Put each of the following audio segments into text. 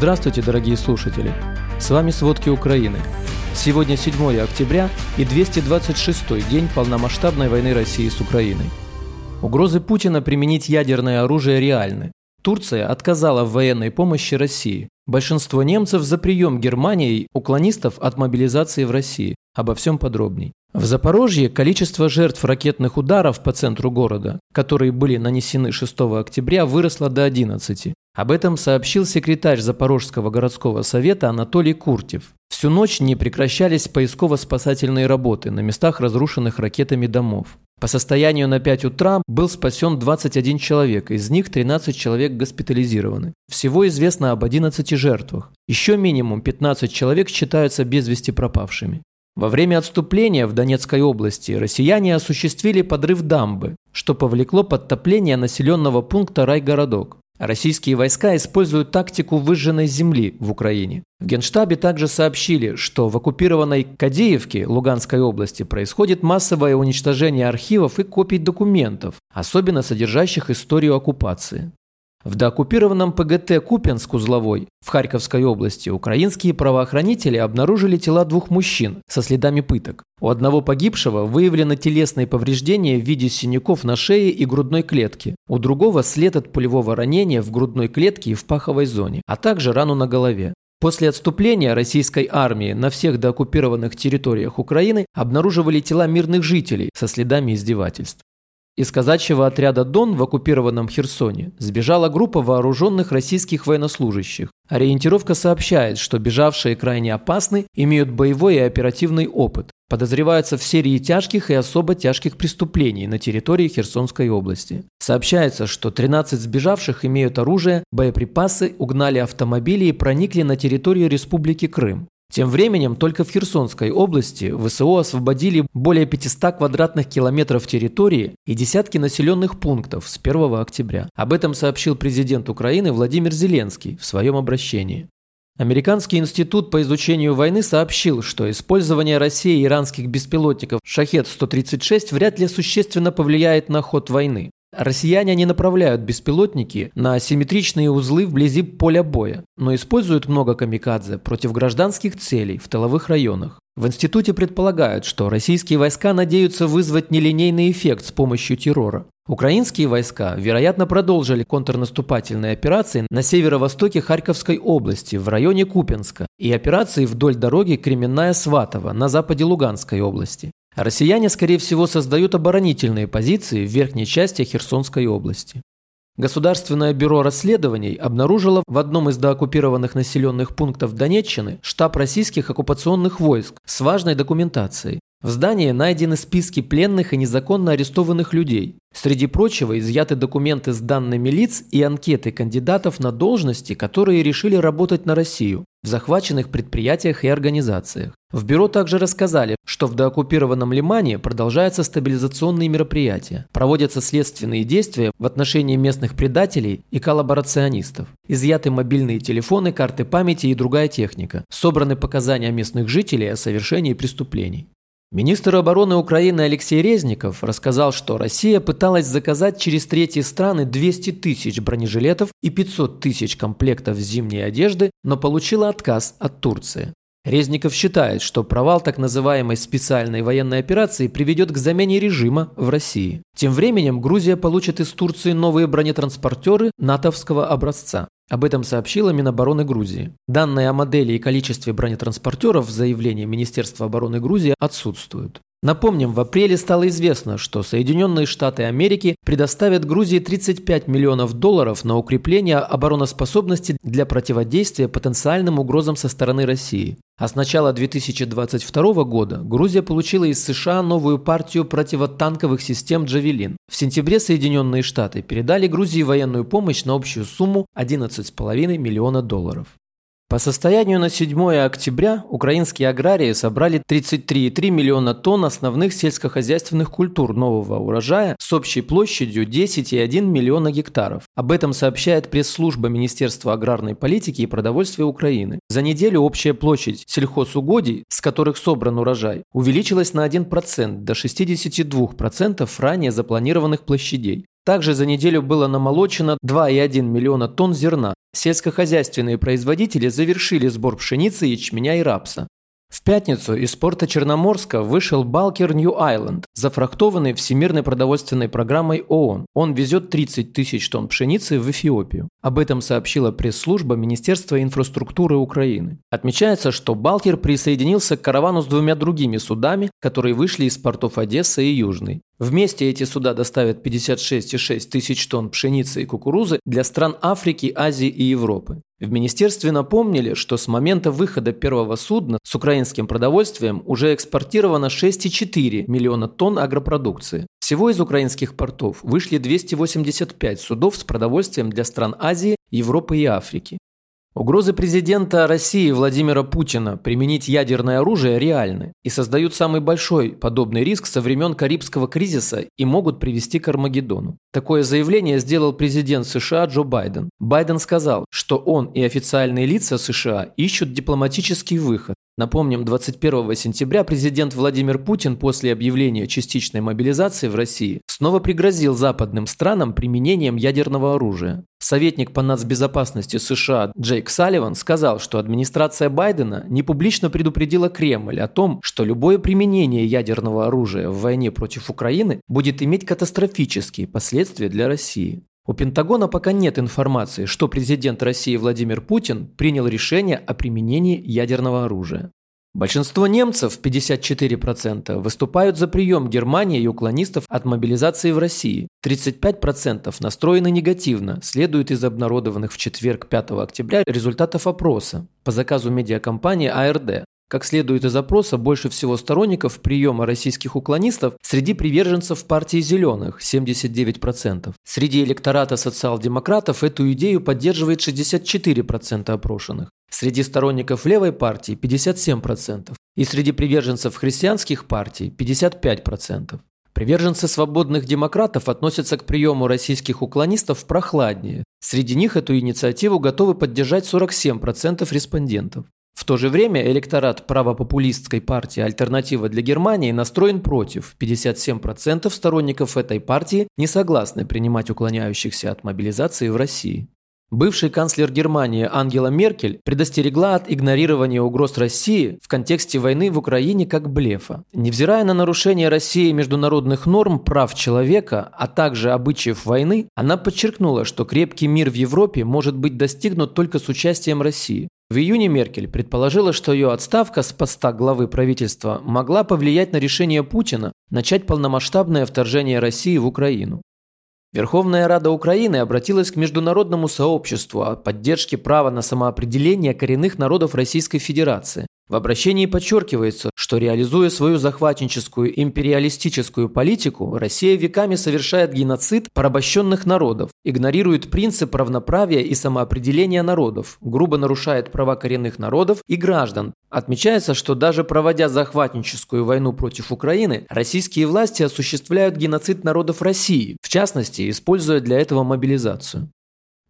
Здравствуйте, дорогие слушатели! С вами «Сводки Украины». Сегодня 7 октября и 226 день полномасштабной войны России с Украиной. Угрозы Путина применить ядерное оружие реальны. Турция отказала в военной помощи России. Большинство немцев за прием Германией уклонистов от мобилизации в России. Обо всем подробней. В Запорожье количество жертв ракетных ударов по центру города, которые были нанесены 6 октября, выросло до 11. Об этом сообщил секретарь Запорожского городского совета Анатолий Куртев. Всю ночь не прекращались поисково-спасательные работы на местах разрушенных ракетами домов. По состоянию на 5 утра был спасен 21 человек, из них 13 человек госпитализированы. Всего известно об 11 жертвах. Еще минимум 15 человек считаются без вести пропавшими. Во время отступления в Донецкой области россияне осуществили подрыв дамбы, что повлекло подтопление населенного пункта Райгородок. Российские войска используют тактику выжженной земли в Украине. В Генштабе также сообщили, что в оккупированной Кадеевке Луганской области происходит массовое уничтожение архивов и копий документов, особенно содержащих историю оккупации. В дооккупированном ПГТ Купенск-Узловой в Харьковской области украинские правоохранители обнаружили тела двух мужчин со следами пыток. У одного погибшего выявлены телесные повреждения в виде синяков на шее и грудной клетке. У другого след от пулевого ранения в грудной клетке и в паховой зоне, а также рану на голове. После отступления российской армии на всех дооккупированных территориях Украины обнаруживали тела мирных жителей со следами издевательств. Из казачьего отряда «Дон» в оккупированном Херсоне сбежала группа вооруженных российских военнослужащих. Ориентировка сообщает, что бежавшие крайне опасны, имеют боевой и оперативный опыт, подозреваются в серии тяжких и особо тяжких преступлений на территории Херсонской области. Сообщается, что 13 сбежавших имеют оружие, боеприпасы, угнали автомобили и проникли на территорию Республики Крым. Тем временем только в Херсонской области ВСО освободили более 500 квадратных километров территории и десятки населенных пунктов с 1 октября. Об этом сообщил президент Украины Владимир Зеленский в своем обращении. Американский институт по изучению войны сообщил, что использование России иранских беспилотников «Шахет-136» вряд ли существенно повлияет на ход войны. Россияне не направляют беспилотники на асимметричные узлы вблизи поля боя, но используют много камикадзе против гражданских целей в тыловых районах. В институте предполагают, что российские войска надеются вызвать нелинейный эффект с помощью террора. Украинские войска, вероятно, продолжили контрнаступательные операции на северо-востоке Харьковской области в районе Купенска и операции вдоль дороги Кременная-Сватово на западе Луганской области. Россияне, скорее всего, создают оборонительные позиции в верхней части Херсонской области. Государственное бюро расследований обнаружило в одном из дооккупированных населенных пунктов Донеччины штаб российских оккупационных войск с важной документацией. В здании найдены списки пленных и незаконно арестованных людей. Среди прочего изъяты документы с данными лиц и анкеты кандидатов на должности, которые решили работать на Россию в захваченных предприятиях и организациях. В бюро также рассказали, что в дооккупированном Лимане продолжаются стабилизационные мероприятия, проводятся следственные действия в отношении местных предателей и коллаборационистов. Изъяты мобильные телефоны, карты памяти и другая техника. Собраны показания местных жителей о совершении преступлений. Министр обороны Украины Алексей Резников рассказал, что Россия пыталась заказать через третьи страны 200 тысяч бронежилетов и 500 тысяч комплектов зимней одежды, но получила отказ от Турции. Резников считает, что провал так называемой специальной военной операции приведет к замене режима в России. Тем временем Грузия получит из Турции новые бронетранспортеры натовского образца. Об этом сообщила Минобороны Грузии. Данные о модели и количестве бронетранспортеров в заявлении Министерства обороны Грузии отсутствуют. Напомним, в апреле стало известно, что Соединенные Штаты Америки предоставят Грузии 35 миллионов долларов на укрепление обороноспособности для противодействия потенциальным угрозам со стороны России. А с начала 2022 года Грузия получила из США новую партию противотанковых систем «Джавелин». В сентябре Соединенные Штаты передали Грузии военную помощь на общую сумму 11,5 миллиона долларов. По состоянию на 7 октября украинские аграрии собрали 33,3 миллиона тонн основных сельскохозяйственных культур нового урожая с общей площадью 10,1 миллиона гектаров. Об этом сообщает пресс-служба Министерства аграрной политики и продовольствия Украины. За неделю общая площадь сельхозугодий, с которых собран урожай, увеличилась на 1% до 62% ранее запланированных площадей. Также за неделю было намолочено 2,1 миллиона тонн зерна. Сельскохозяйственные производители завершили сбор пшеницы, ячменя и рапса. В пятницу из порта Черноморска вышел Балкер Нью-Айленд, зафрахтованный Всемирной продовольственной программой ООН. Он везет 30 тысяч тонн пшеницы в Эфиопию. Об этом сообщила пресс-служба Министерства инфраструктуры Украины. Отмечается, что Балкер присоединился к каравану с двумя другими судами, которые вышли из портов Одесса и Южный. Вместе эти суда доставят 56,6 тысяч тонн пшеницы и кукурузы для стран Африки, Азии и Европы. В министерстве напомнили, что с момента выхода первого судна с украинским продовольствием уже экспортировано 6,4 миллиона тонн агропродукции. Всего из украинских портов вышли 285 судов с продовольствием для стран Азии, Европы и Африки. Угрозы президента России Владимира Путина применить ядерное оружие реальны и создают самый большой подобный риск со времен Карибского кризиса и могут привести к Армагеддону. Такое заявление сделал президент США Джо Байден. Байден сказал, что он и официальные лица США ищут дипломатический выход, Напомним, 21 сентября президент Владимир Путин после объявления частичной мобилизации в России снова пригрозил западным странам применением ядерного оружия. Советник по нацбезопасности США Джейк Салливан сказал, что администрация Байдена не публично предупредила Кремль о том, что любое применение ядерного оружия в войне против Украины будет иметь катастрофические последствия для России. У Пентагона пока нет информации, что президент России Владимир Путин принял решение о применении ядерного оружия. Большинство немцев, 54%, выступают за прием Германии и уклонистов от мобилизации в России. 35% настроены негативно, следует из обнародованных в четверг 5 октября результатов опроса по заказу медиакомпании АРД. Как следует из опроса, больше всего сторонников приема российских уклонистов среди приверженцев партии «Зеленых» – 79%. Среди электората социал-демократов эту идею поддерживает 64% опрошенных. Среди сторонников левой партии – 57%. И среди приверженцев христианских партий – 55%. Приверженцы свободных демократов относятся к приему российских уклонистов прохладнее. Среди них эту инициативу готовы поддержать 47% респондентов. В то же время электорат правопопулистской партии «Альтернатива для Германии» настроен против. 57% сторонников этой партии не согласны принимать уклоняющихся от мобилизации в России. Бывший канцлер Германии Ангела Меркель предостерегла от игнорирования угроз России в контексте войны в Украине как блефа. Невзирая на нарушение России международных норм прав человека, а также обычаев войны, она подчеркнула, что крепкий мир в Европе может быть достигнут только с участием России. В июне Меркель предположила, что ее отставка с поста главы правительства могла повлиять на решение Путина начать полномасштабное вторжение России в Украину. Верховная Рада Украины обратилась к международному сообществу о поддержке права на самоопределение коренных народов Российской Федерации. В обращении подчеркивается, что реализуя свою захватническую империалистическую политику, Россия веками совершает геноцид порабощенных народов, игнорирует принцип равноправия и самоопределения народов, грубо нарушает права коренных народов и граждан. Отмечается, что даже проводя захватническую войну против Украины, российские власти осуществляют геноцид народов России, в частности, используя для этого мобилизацию.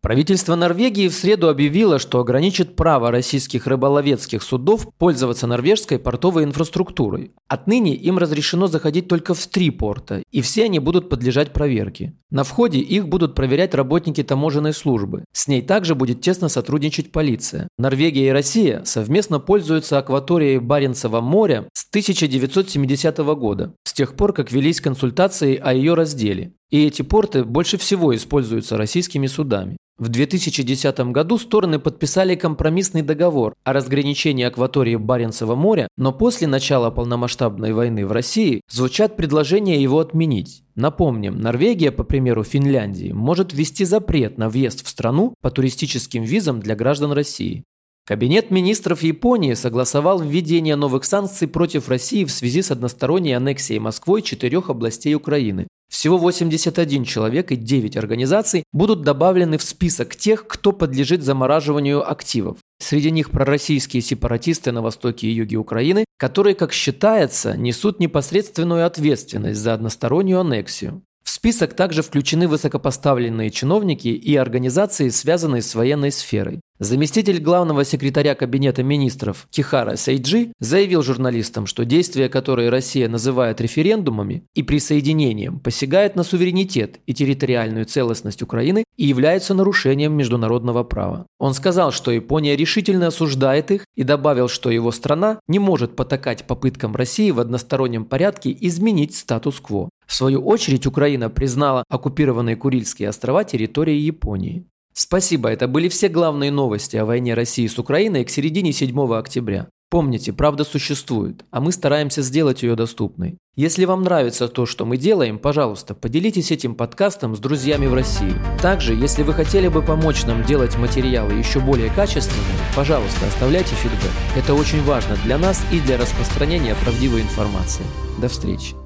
Правительство Норвегии в среду объявило, что ограничит право российских рыболовецких судов пользоваться норвежской портовой инфраструктурой. Отныне им разрешено заходить только в три порта, и все они будут подлежать проверке. На входе их будут проверять работники таможенной службы. С ней также будет тесно сотрудничать полиция. Норвегия и Россия совместно пользуются акваторией Баренцева моря с 1970 года, с тех пор, как велись консультации о ее разделе. И эти порты больше всего используются российскими судами. В 2010 году стороны подписали компромиссный договор о разграничении акватории Баренцева моря, но после начала полномасштабной войны в России звучат предложения его отменить. Напомним, Норвегия, по примеру Финляндии, может ввести запрет на въезд в страну по туристическим визам для граждан России. Кабинет министров Японии согласовал введение новых санкций против России в связи с односторонней аннексией Москвой четырех областей Украины. Всего 81 человек и 9 организаций будут добавлены в список тех, кто подлежит замораживанию активов. Среди них пророссийские сепаратисты на востоке и юге Украины, которые, как считается, несут непосредственную ответственность за одностороннюю аннексию. В список также включены высокопоставленные чиновники и организации, связанные с военной сферой. Заместитель главного секретаря Кабинета министров Кихара Сейджи заявил журналистам, что действия, которые Россия называет референдумами и присоединением, посягает на суверенитет и территориальную целостность Украины и являются нарушением международного права. Он сказал, что Япония решительно осуждает их и добавил, что его страна не может потакать попыткам России в одностороннем порядке изменить статус-кво. В свою очередь Украина признала оккупированные Курильские острова территорией Японии. Спасибо, это были все главные новости о войне России с Украиной к середине 7 октября. Помните, правда существует, а мы стараемся сделать ее доступной. Если вам нравится то, что мы делаем, пожалуйста, поделитесь этим подкастом с друзьями в России. Также, если вы хотели бы помочь нам делать материалы еще более качественными, пожалуйста, оставляйте фидбэк. Это очень важно для нас и для распространения правдивой информации. До встречи.